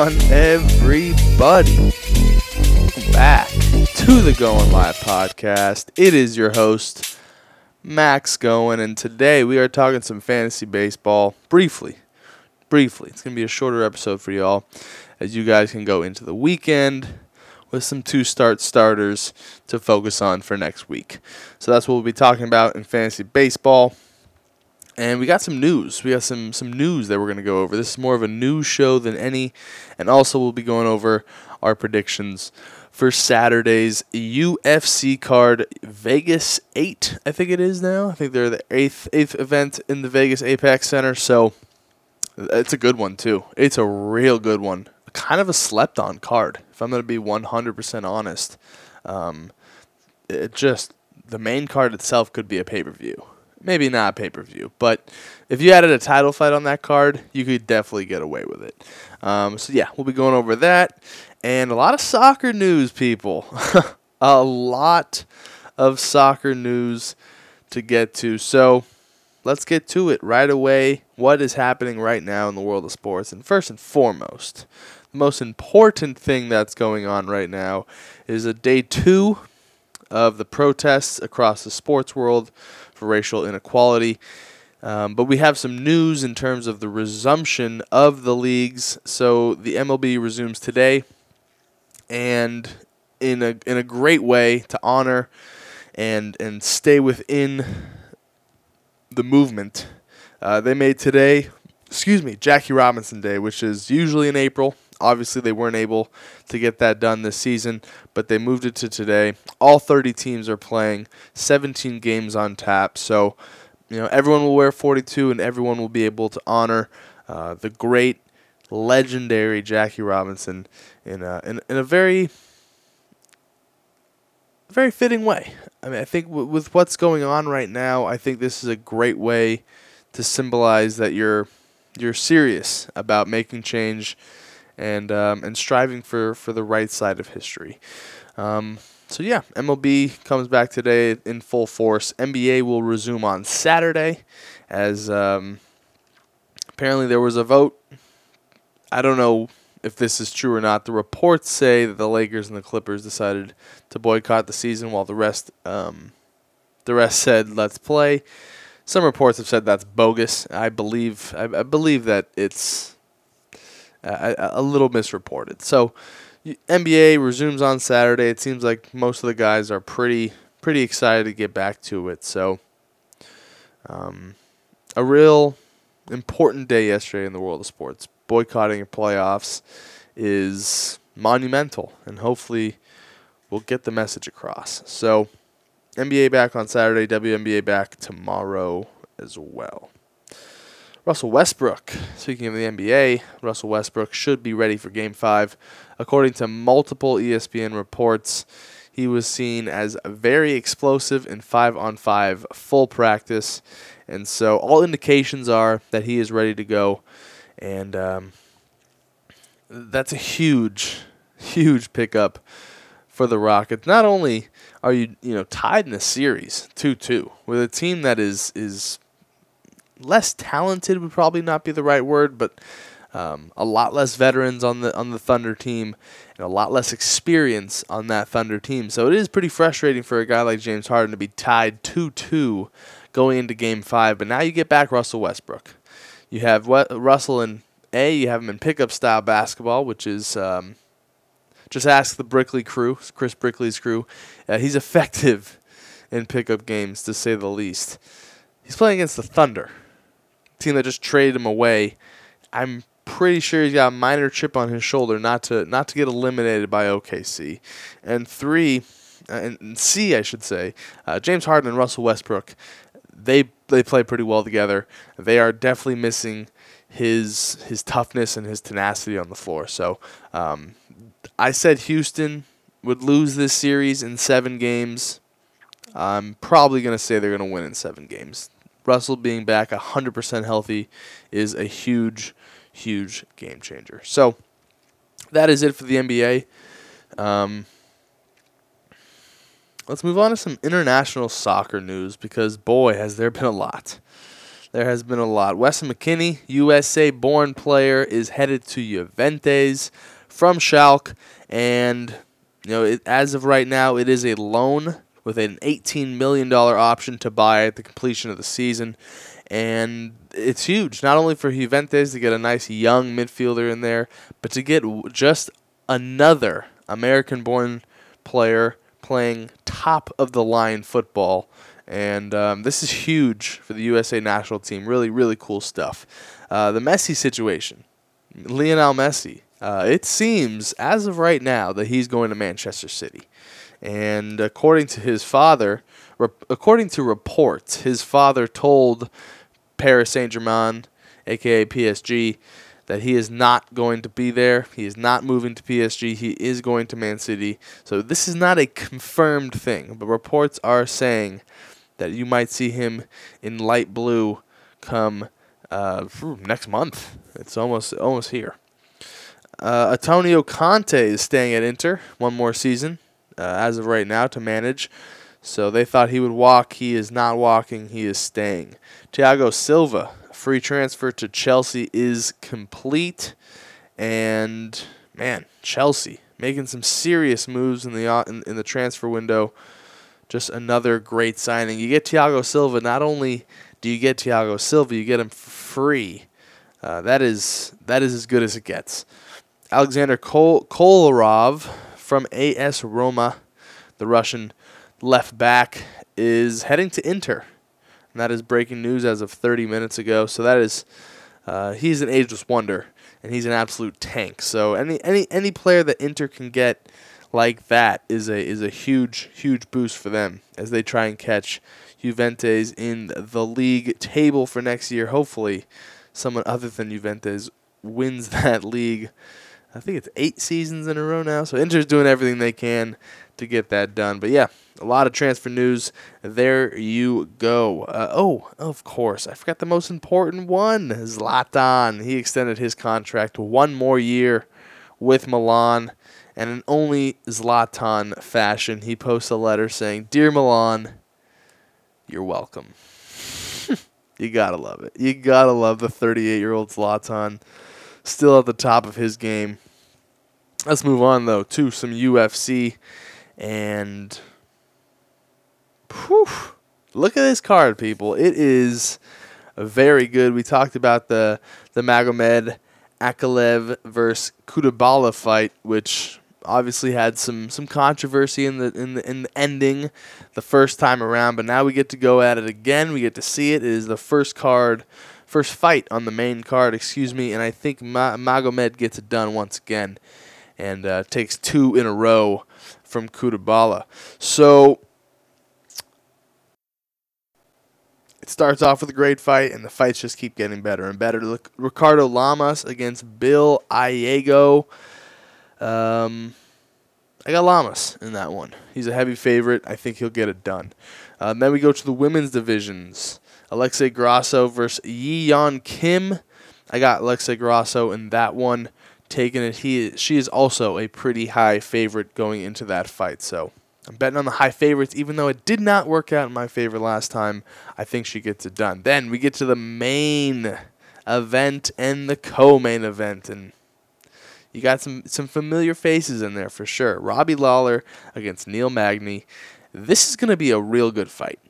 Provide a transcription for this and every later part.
on, everybody? Back to the Going Live podcast. It is your host, Max Going, and today we are talking some fantasy baseball briefly. Briefly. It's going to be a shorter episode for y'all as you guys can go into the weekend with some two start starters to focus on for next week. So that's what we'll be talking about in fantasy baseball. And we got some news. We got some some news that we're going to go over. This is more of a news show than any, and also we'll be going over our predictions for Saturday's UFC card Vegas 8, I think it is now. I think they're the 8th 8th event in the Vegas Apex Center, so it's a good one too. It's a real good one. Kind of a slept on card, if I'm going to be 100% honest. Um, it just the main card itself could be a pay-per-view maybe not pay per view, but if you added a title fight on that card, you could definitely get away with it. Um, so yeah, we'll be going over that and a lot of soccer news, people. a lot of soccer news to get to. So let's get to it right away. What is happening right now in the world of sports? And first and foremost, the most important thing that's going on right now is a day two of the protests across the sports world for racial inequality. Um, but we have some news in terms of the resumption of the leagues. So the MLB resumes today, and in a in a great way to honor and and stay within the movement. Uh, they made today, excuse me, Jackie Robinson Day, which is usually in April. Obviously, they weren't able to get that done this season, but they moved it to today. All 30 teams are playing, 17 games on tap. So, you know, everyone will wear 42 and everyone will be able to honor uh, the great, legendary Jackie Robinson in a, in, in a very, very fitting way. I mean, I think w- with what's going on right now, I think this is a great way to symbolize that you're you're serious about making change and um, and striving for, for the right side of history. Um, so yeah, MLB comes back today in full force. NBA will resume on Saturday, as um, apparently there was a vote. I don't know if this is true or not. The reports say that the Lakers and the Clippers decided to boycott the season, while the rest um, the rest said let's play. Some reports have said that's bogus. I believe I, I believe that it's uh, a, little misreported. So NBA resumes on Saturday. It seems like most of the guys are pretty pretty excited to get back to it. So um, a real important day yesterday in the world of sports. Boycotting playoffs is monumental, and hopefully we'll get the message across. So NBA back on Saturday, WNBA back tomorrow as well. Russell Westbrook, speaking of the NBA, Russell Westbrook should be ready for Game 5. According to multiple ESPN reports, he was seen as very explosive in 5 on 5 full practice. And so all indications are that he is ready to go. And um, that's a huge, huge pickup for the Rockets. Not only are you, you know, tied in the series 2-2 with a team that is is less talented would probably not be the right word, but um, a lot less veterans on the on the Thunder team and a lot less experience on that Thunder team. So it is pretty frustrating for a guy like James Harden to be tied 2-2 going into Game Five. But now you get back Russell Westbrook. You have Russell in A. You have him in pickup style basketball, which is um, just ask the Brickley crew, Chris Brickley's crew. Uh, he's effective in pickup games to say the least. He's playing against the Thunder team that just traded him away. I'm pretty sure he's got a minor chip on his shoulder not to not to get eliminated by OKC. And three, uh, and C I should say, uh, James Harden and Russell Westbrook, they they play pretty well together. They are definitely missing his his toughness and his tenacity on the floor. So um, I said Houston would lose this series in seven games. I'm probably going to say they're going to win in seven games. Russell being back 100% healthy is a huge, huge game changer. So that is it for the NBA. Um, let's move on to some international soccer news because, boy, has there been a lot. there has been a lot. Weston McKennie, USA born player, is headed to Juventus from Schalke. And, you know, it, as of right now, it is a loan with an $18 million option to buy at the completion of the season. And it's huge, not only for Juventus to get a nice young midfielder in there, but to get just another American born player playing top of the line football. And um, this is huge for the USA national team. Really, really cool stuff. Uh, the Messi situation, Lionel Messi. Uh, it seems, as of right now, that he's going to Manchester City. And according to his father, according to reports, his father told Paris Saint Germain, aka PSG, that he is not going to be there. He is not moving to PSG. He is going to Man City. So this is not a confirmed thing, but reports are saying that you might see him in light blue come uh, next month. It's almost almost here. Uh, Antonio Conte is staying at Inter one more season, as of right now, to manage. So they thought he would walk. He is not walking. He is staying. Thiago Silva, free transfer to Chelsea, is complete. And man, Chelsea making some serious moves in the uh, in, in the transfer window. Just another great signing. You get Thiago Silva. Not only do you get Thiago Silva, you get him free. Uh, that is that is as good as it gets. Alexander Kol- Kolarov from AS Roma, the Russian left back, is heading to Inter. And that is breaking news as of 30 minutes ago. So that is, uh, he's an ageless wonder, and he's an absolute tank. So any any any player that Inter can get like that is a is a huge huge boost for them as they try and catch Juventus in the league table for next year. Hopefully, someone other than Juventus wins that league I think it's eight seasons in a row now. So Inter's doing everything they can to get that done. But yeah, a lot of transfer news. There you go. Uh, oh, of course, I forgot the most important one. Zlatan. He extended his contract one more year with Milan. And in only Zlatan fashion, he posts a letter saying, Dear Milan, you're welcome. you gotta love it. You gotta love the 38 year old Zlatan still at the top of his game. Let's move on though to some UFC and whew, look at this card, people. It is very good. We talked about the the Magomed Ankalaev versus Cutelaba fight, which obviously had some some controversy in the in the in the ending the first time around, but now we get to go at it again. We get to see it. It is the first card first fight on the main card, excuse me, and I think Ma- Magomed gets it done once again and uh, takes two in a row from Cutelaba. So it starts off with a great fight, and the fights just keep getting better and better. Look, Ricardo Lamas against Bill Algeo. Um, I got Lamas in that one. He's a heavy favorite. I think he'll get it done. Uh, then we go to the women's divisions. Alexei Grasso versus Yi Yeon Kim. I got Alexei Grasso in that one. Taking it, he she is also a pretty high favorite going into that fight. So I'm betting on the high favorites, even though it did not work out in my favor last time. I think she gets it done. Then we get to the main event and the co-main event, and you got some some familiar faces in there for sure. Robbie Lawler against Neil Magny. This is going to be a real good fight.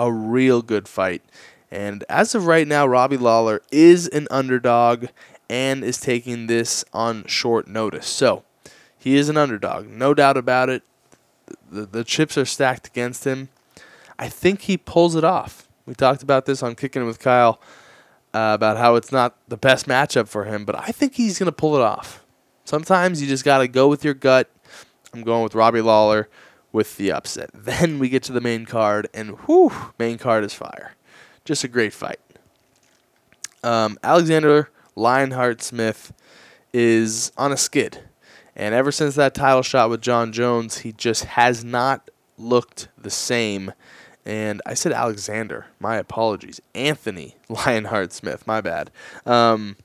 A real good fight. And as of right now, Robbie Lawler is an underdog and is taking this on short notice. So he is an underdog, no doubt about it. The, the chips are stacked against him. I think he pulls it off. We talked about this on Kicking with Kyle uh, about how it's not the best matchup for him, but I think he's going to pull it off. Sometimes you just got to go with your gut. I'm going with Robbie Lawler with the upset. Then we get to the main card, and whew, main card is fire. Just a great fight. Um, Alexander Lionheart Smith is on a skid. And ever since that title shot with Jon Jones, he just has not looked the same. And I said Alexander. My apologies. Anthony Lionheart Smith. My bad. Um,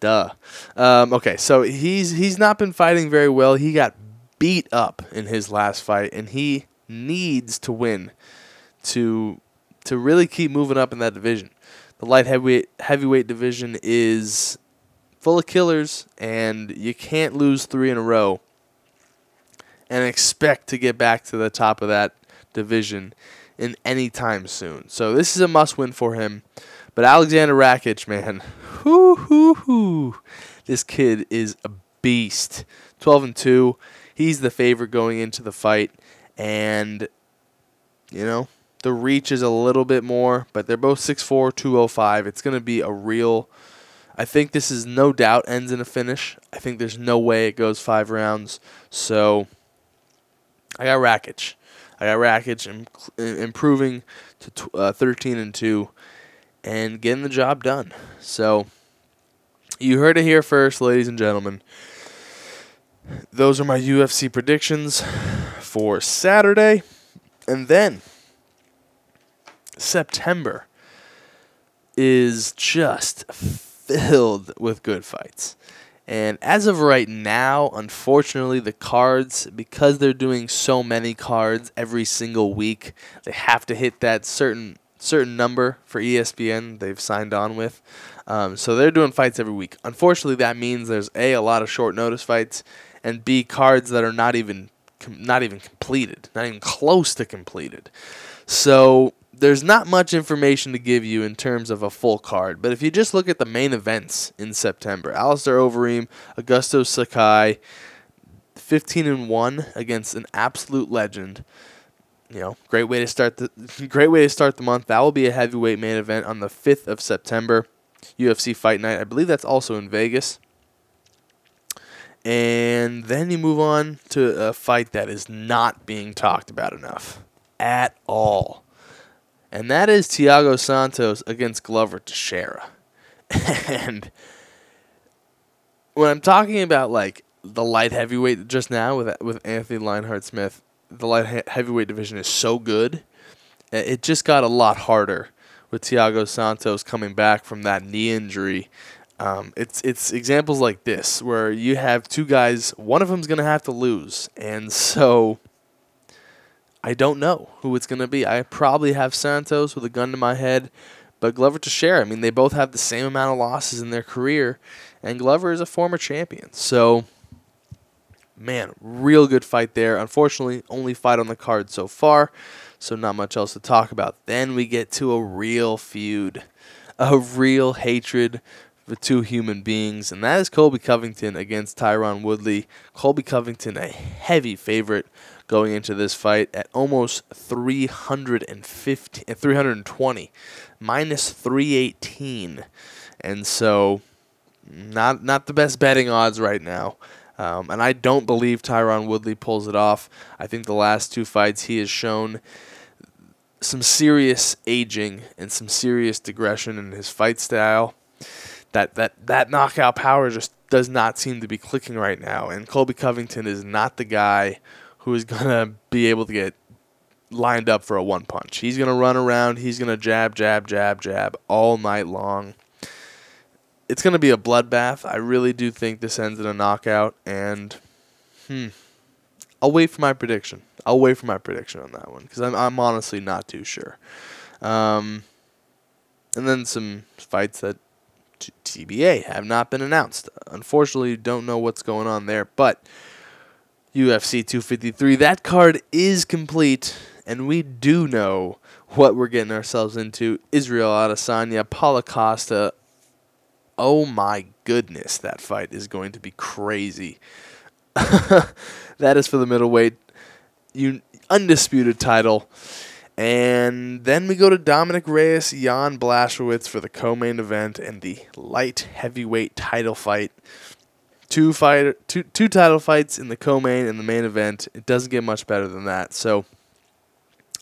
duh. Um, okay, so he's he's not been fighting very well. He got beat up in his last fight, and he needs to win to to really keep moving up in that division. the light heavyweight heavyweight division is full of killers, and you can't lose three in a row and expect to get back to the top of that division in any time soon. So this is a must win for him. But Alexander Rakic, man, whoo hoo hoo, this kid is a beast. 12 and 2. He's the favorite going into the fight, and you know the reach is a little bit more, but they're both 6'4", 205. It's going to be a real. I think this is no doubt ends in a finish. I think there's no way it goes five rounds. So I got Rakic. I got Rakic improving to uh, 13 and 2 and getting the job done. So you heard it here first, ladies and gentlemen. Those are my UFC predictions for Saturday. And then September is just filled with good fights. And as of right now, unfortunately, the cards, because they're doing so many cards every single week, they have to hit that certain certain number for ESPN they've signed on with. Um, so they're doing fights every week. Unfortunately, that means there's a a lot of short notice fights, and B cards that are not even not even completed, not even close to completed. So there's not much information to give you in terms of a full card. But if you just look at the main events in September, Alistair Overeem, Augusto Sakai, 15 and 1 against an absolute legend. You know, great way to start the great way to start the month. That will be a heavyweight main event on the 5th of September, UFC Fight Night. I believe that's also in Vegas. And then you move on to a fight that is not being talked about enough at all. And that is Thiago Santos against Glover Teixeira. and when I'm talking about like the light heavyweight just now with with Anthony Lionheart Smith, the light heavyweight division is so good. It just got a lot harder with Thiago Santos coming back from that knee injury um, it's it's examples like this where you have two guys, one of them's gonna have to lose, and so I don't know who it's gonna be. I probably have Santos with a gun to my head, but Glover Teixeira. I mean, they both have the same amount of losses in their career, and Glover is a former champion. So, man, real good fight there. Unfortunately, only fight on the card so far, so not much else to talk about. Then we get to a real feud, a real hatred the two human beings, and that is Colby Covington against Tyron Woodley. Colby Covington, a heavy favorite going into this fight at almost 350, uh, 320, minus 318. And so, not, not the best betting odds right now. Um, and I don't believe Tyron Woodley pulls it off. I think the last two fights he has shown some serious aging and some serious digression in his fight style that that that knockout power just does not seem to be clicking right now. And Colby Covington is not the guy who is gonna be able to get lined up for a one punch. He's gonna run around. He's gonna jab, jab, jab, jab all night long. It's gonna be a bloodbath. I really do think this ends in a knockout. And hmm, I'll wait for my prediction. I'll wait for my prediction on that one because I'm I'm honestly not too sure. Um, and then some fights that TBA have not been announced. Unfortunately, don't know what's going on there, but UFC 253, that card is complete, and we do know what we're getting ourselves into. Israel Adesanya, Paulo Costa. Oh my goodness, that fight is going to be crazy. that is for the middleweight, you undisputed title. And then we go to Dominic Reyes, Jan Blachowicz for the co-main event and the light heavyweight title fight. Two fight, two two title fights in the co-main and the main event. It doesn't get much better than that. So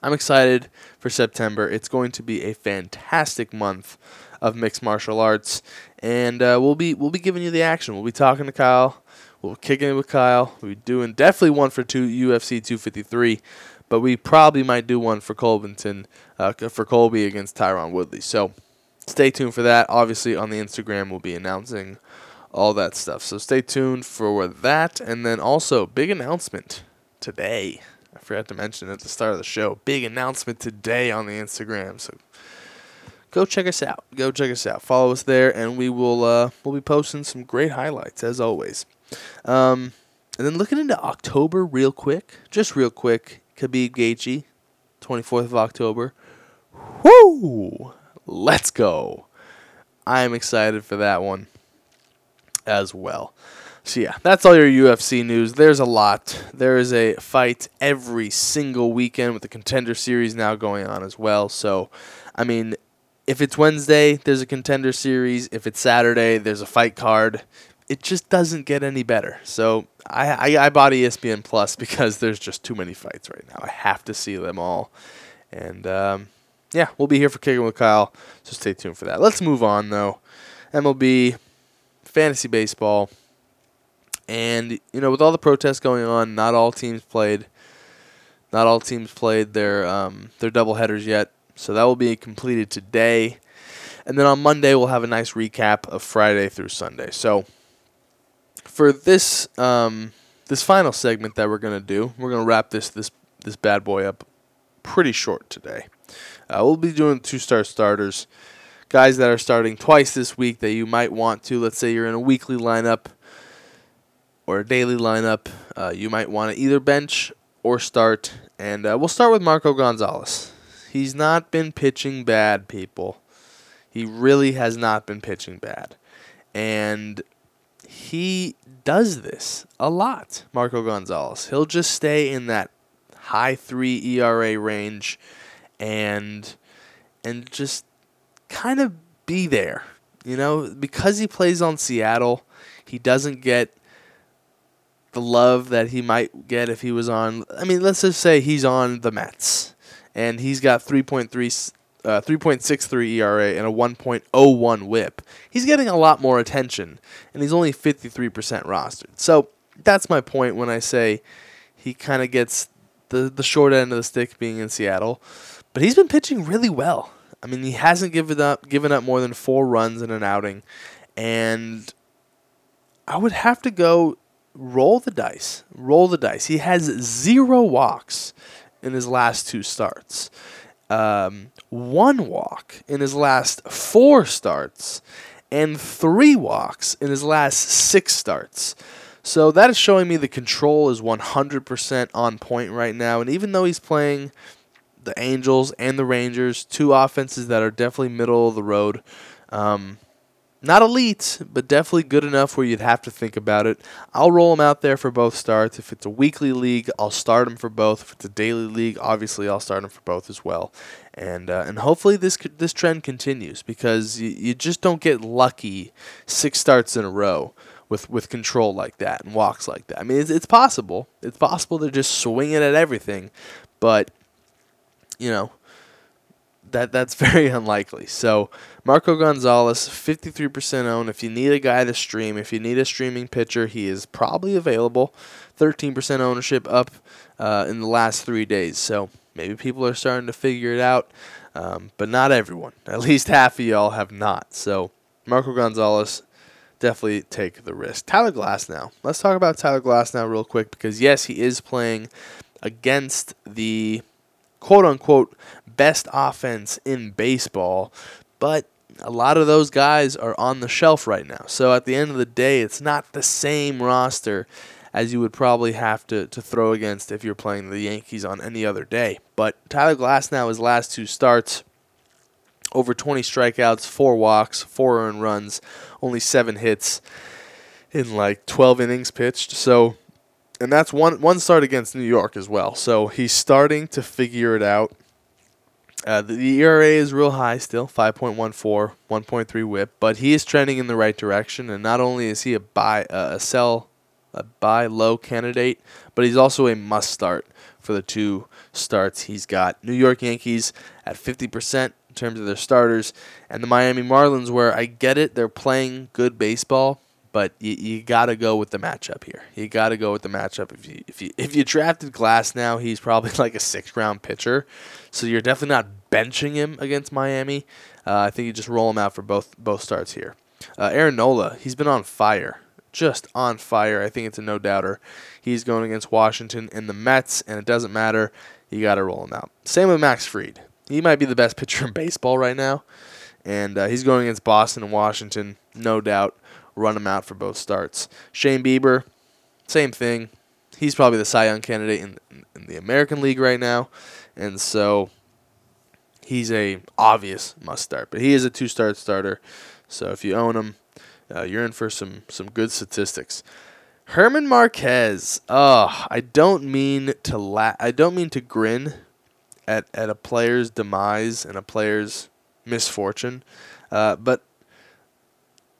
I'm excited for September. It's going to be a fantastic month of mixed martial arts, and uh, we'll be we'll be giving you the action. We'll be talking to Kyle. We'll be kicking it with Kyle. We'll be doing definitely one for two UFC 253 but we probably might do one for Colbinton, uh, for Colby against Tyron Woodley. So stay tuned for that. Obviously, on the Instagram, we'll be announcing all that stuff. So stay tuned for that. And then also, big announcement today. I forgot to mention at the start of the show. Big announcement today on the Instagram. So go check us out. Go check us out. Follow us there, and we will uh, we'll be posting some great highlights as always. Um, and then looking into October real quick, just real quick, Khabib Gaethje, 24th of October. Woo! Let's go. I am excited for that one as well. So yeah, that's all your UFC news. There's a lot. There is a fight every single weekend with the contender series now going on as well. So, I mean, if it's Wednesday, there's a contender series. If it's Saturday, there's a fight card. It just doesn't get any better. So I, I, I bought ESPN Plus because there's just too many fights right now. I have to see them all. And um, yeah, we'll be here for Kicking with Kyle. So stay tuned for that. Let's move on though. MLB, fantasy baseball. And you know, with all the protests going on, not all teams played. Not all teams played their um, their double headers yet, so that will be completed today. And then on Monday we'll have a nice recap of Friday through Sunday. So for this um, this final segment that we're gonna do, we're gonna wrap this this this bad boy up pretty short today. Uh, we'll be doing two star starters, guys that are starting twice this week that you might want to. Let's say you're in a weekly lineup or a daily lineup, uh, you might want to either bench or start. And uh, we'll start with Marco Gonzalez. He's not been pitching bad, people. He really has not been pitching bad. And he does this a lot, Marco Gonzalez. He'll just stay in that high 3 ERA range and and just kind of be there. You know, because he plays on Seattle, he doesn't get the love that he might get if he was on. I mean, let's just say he's on the Mets and he's got 3.3 uh, 3.63 ERA and a 1.01 WHIP. He's getting a lot more attention, and he's only 53% rostered. So that's my point when I say he kind of gets the the short end of the stick being in Seattle, but he's been pitching really well. I mean, he hasn't given up given up more than four runs in an outing, and I would have to go roll the dice. Roll the dice. He has zero walks in his last two starts. Um, one walk in his last four starts, and three walks in his last six starts. So that is showing me the control is 100% on point right now. And even though he's playing the Angels and the Rangers, two offenses that are definitely middle of the road, um, not elite, but definitely good enough where you'd have to think about it. I'll roll him out there for both starts. If it's a weekly league, I'll start him for both. If it's a daily league, obviously I'll start him for both as well. And uh, and hopefully this this trend continues because you, you just don't get lucky six starts in a row with with control like that and walks like that. I mean, it's, it's possible. It's possible to just swing it at everything, but you know that that's very unlikely. So Marco Gonzalez, 53% owned. If you need a guy to stream, if you need a streaming pitcher, he is probably available. 13% ownership up uh, in the last three days. So maybe people are starting to figure it out, um, but not everyone. At least half of y'all have not. So Marco Gonzalez, definitely take the risk. Tyler Glasnow. Let's talk about Tyler Glasnow real quick because yes, he is playing against the quote unquote best offense in baseball, but a lot of those guys are on the shelf right now. So at the end of the day, it's not the same roster as you would probably have to, to throw against if you're playing the Yankees on any other day. But Tyler Glasnow, his last two starts, over 20 strikeouts, four walks, four earned runs, only seven hits in like 12 innings pitched. So, and that's one one start against New York as well. So he's starting to figure it out. Uh, the, ERA is real high still, 5.14, 1.3 WHIP, but he is trending in the right direction. And not only is he a buy, uh, a sell, a buy low candidate, but he's also a must start for the two starts he's got. New York Yankees at 50% in terms of their starters, and the Miami Marlins, where I get it, they're playing good baseball, but you, you got to go with the matchup here. You got to go with the matchup. If you if you if you drafted Glasnow, he's probably like a sixth round pitcher, so you're definitely not benching him against Miami. Uh, I think you just roll him out for both both starts here. Uh, Aaron Nola, he's been on fire, just on fire. I think it's a no doubter. He's going against Washington and the Mets, and it doesn't matter. You got to roll him out. Same with Max Fried he might be the best pitcher in baseball right now. and uh, he's going against Boston and Washington, no doubt. Run him out for both starts. Shane Bieber, same thing. He's probably the Cy Young candidate in, in the American League right now, and so he's a obvious must start. But he is a two start starter, so if you own him, uh, you're in for some some good statistics. Herman Marquez. Oh, I don't mean to la- I don't mean to grin at at a player's demise and a player's misfortune, uh, but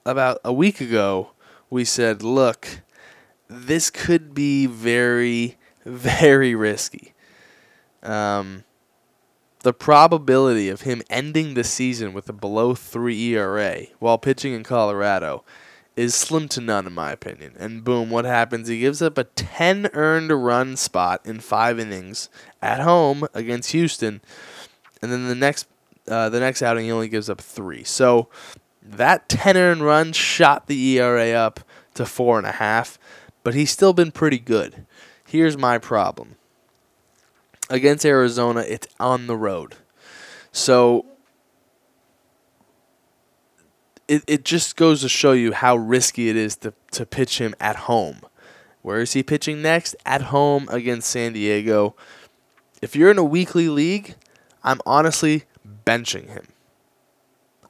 about a week ago we said, look, this could be very very risky. Um, the probability of him ending the season with a below three ERA while pitching in Colorado is slim to none, in my opinion. And boom, what happens? He gives up a 10 earned run spot in five innings at home against Houston, and then the next uh, the next outing he only gives up three. So that 10 earned run shot the ERA up to four and a half, but he's still been pretty good. Here's my problem. Against Arizona, it's on the road. So it, it just goes to show you how risky it is to, to pitch him at home. Where is he pitching next? At home against San Diego. If you're in a weekly league, I'm honestly benching him.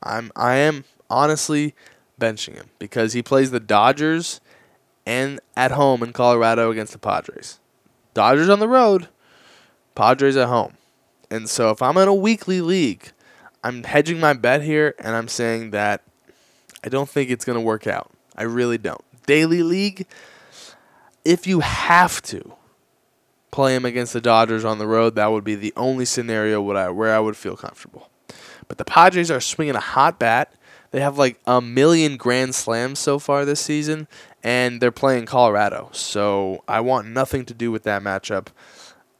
I'm I am honestly benching him because he plays the Dodgers and at home in Colorado against the Padres. Dodgers on the road, Padres at home. And so if I'm in a weekly league, I'm hedging my bet here and I'm saying that I don't think it's going to work out. I really don't. Daily league, if you have to play him against the Dodgers on the road, that would be the only scenario where I, would feel comfortable. But the Padres are swinging a hot bat. They have like a million grand slams so far this season, and they're playing Colorado. So I want nothing to do with that matchup.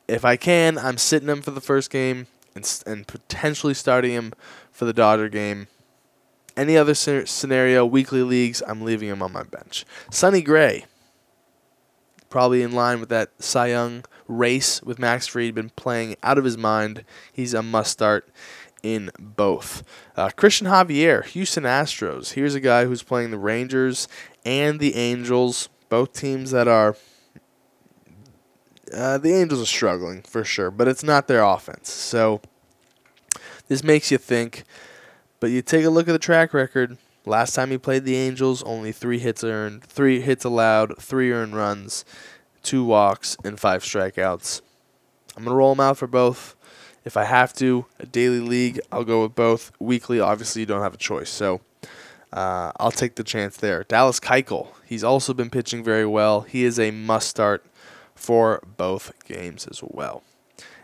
If I can, I'm sitting him for the first game and, and potentially starting him for the Dodger game. Any other scenario, weekly leagues, I'm leaving him on my bench. Sonny Gray, probably in line with that Cy Young race with Max Fried, been playing out of his mind. He's a must start in both. Uh, Cristian Javier, Houston Astros. Here's a guy who's playing the Rangers and the Angels, both teams that are. Uh, the Angels are struggling for sure, but it's not their offense. So this makes you think but you take a look at the track record. Last time he played the Angels, only three hits earned, three hits allowed, three earned runs, two walks, and five strikeouts. I'm gonna roll them out for both. If I have to, a daily league, I'll go with both. Weekly, obviously, you don't have a choice, so uh, I'll take the chance there. Dallas Keuchel, he's also been pitching very well. He is a must start for both games as well.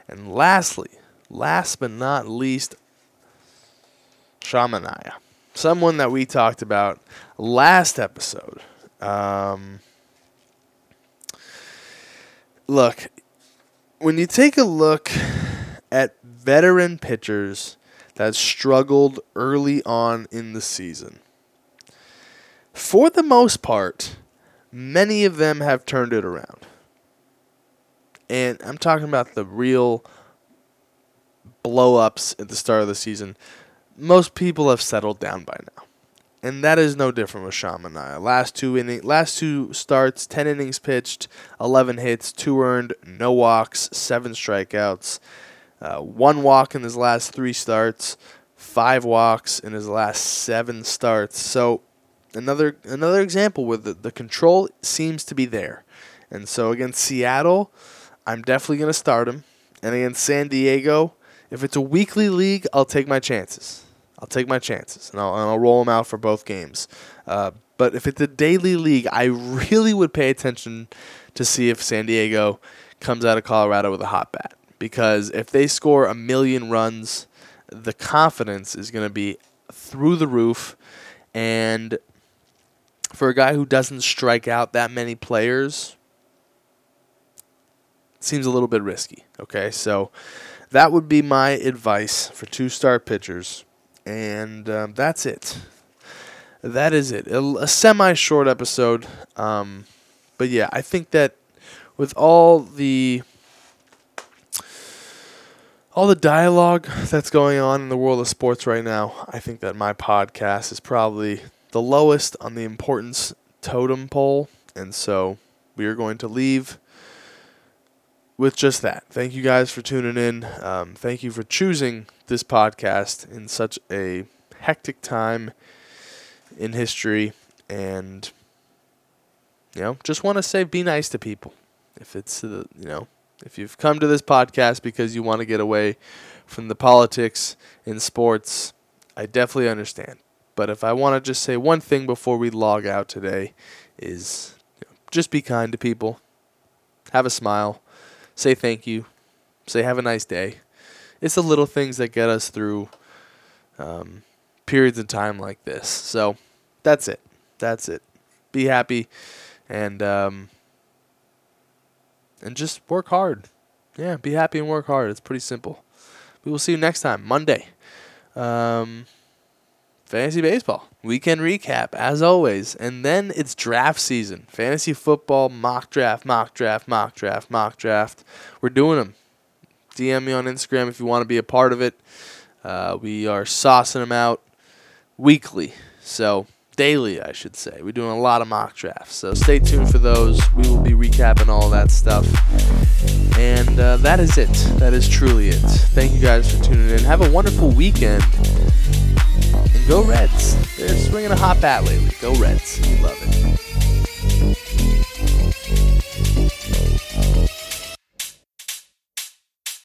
And lastly, last but not least, Sean Manaea, someone that we talked about last episode. Um, look, when you take a look at veteran pitchers that struggled early on in the season, for the most part, many of them have turned it around. And I'm talking about the real blow ups at the start of the season most people have settled down by now. And that is no different with Sean Manaea. Last two inning, last two starts, ten innings pitched, eleven hits, two earned, no walks, seven strikeouts, uh, one walk in his last three starts, five walks in his last seven starts. So another another example where the, the control seems to be there. And so against Seattle, I'm definitely going to start him. And against San Diego, if it's a weekly league, I'll take my chances. I'll take my chances, and I'll, and I'll roll them out for both games. Uh, but if it's a daily league, I really would pay attention to see if San Diego comes out of Colorado with a hot bat. Because if they score a million runs, the confidence is going to be through the roof. And for a guy who doesn't strike out that many players, seems a little bit risky. Okay, so that would be my advice for two star pitchers and um, that's it. That is it. A, a semi short episode. Um, but yeah, I think that with all the all the dialogue that's going on in the world of sports right now, I think that my podcast is probably the lowest on the importance totem pole. And so we are going to leave with just that. Thank you guys for tuning in. Um, thank you for choosing this podcast in such a hectic time in history. And, you know, just want to say be nice to people. If it's, uh, you know, if you've come to this podcast because you want to get away from the politics in sports, I definitely understand. But if I want to just say one thing before we log out today, is you know, just be kind to people, have a smile, say thank you, say have a nice day. It's the little things that get us through um, periods of time like this. So that's it. That's it. Be happy and um, and just work hard. Yeah, be happy and work hard. It's pretty simple. We will see you next time, Monday. Um, fantasy baseball weekend recap as always, and then it's draft season. Fantasy football mock draft, mock draft, mock draft, mock draft. We're doing them. DM me on Instagram if you want to be a part of it. Uh, we are saucing them out weekly, so daily, I should say. We're doing a lot of mock drafts, so stay tuned for those. We will be recapping all that stuff. And uh, that is it. That is truly it. Thank you guys for tuning in. Have a wonderful weekend. Go Reds. They're swinging a hot bat lately. Go Reds. You love it.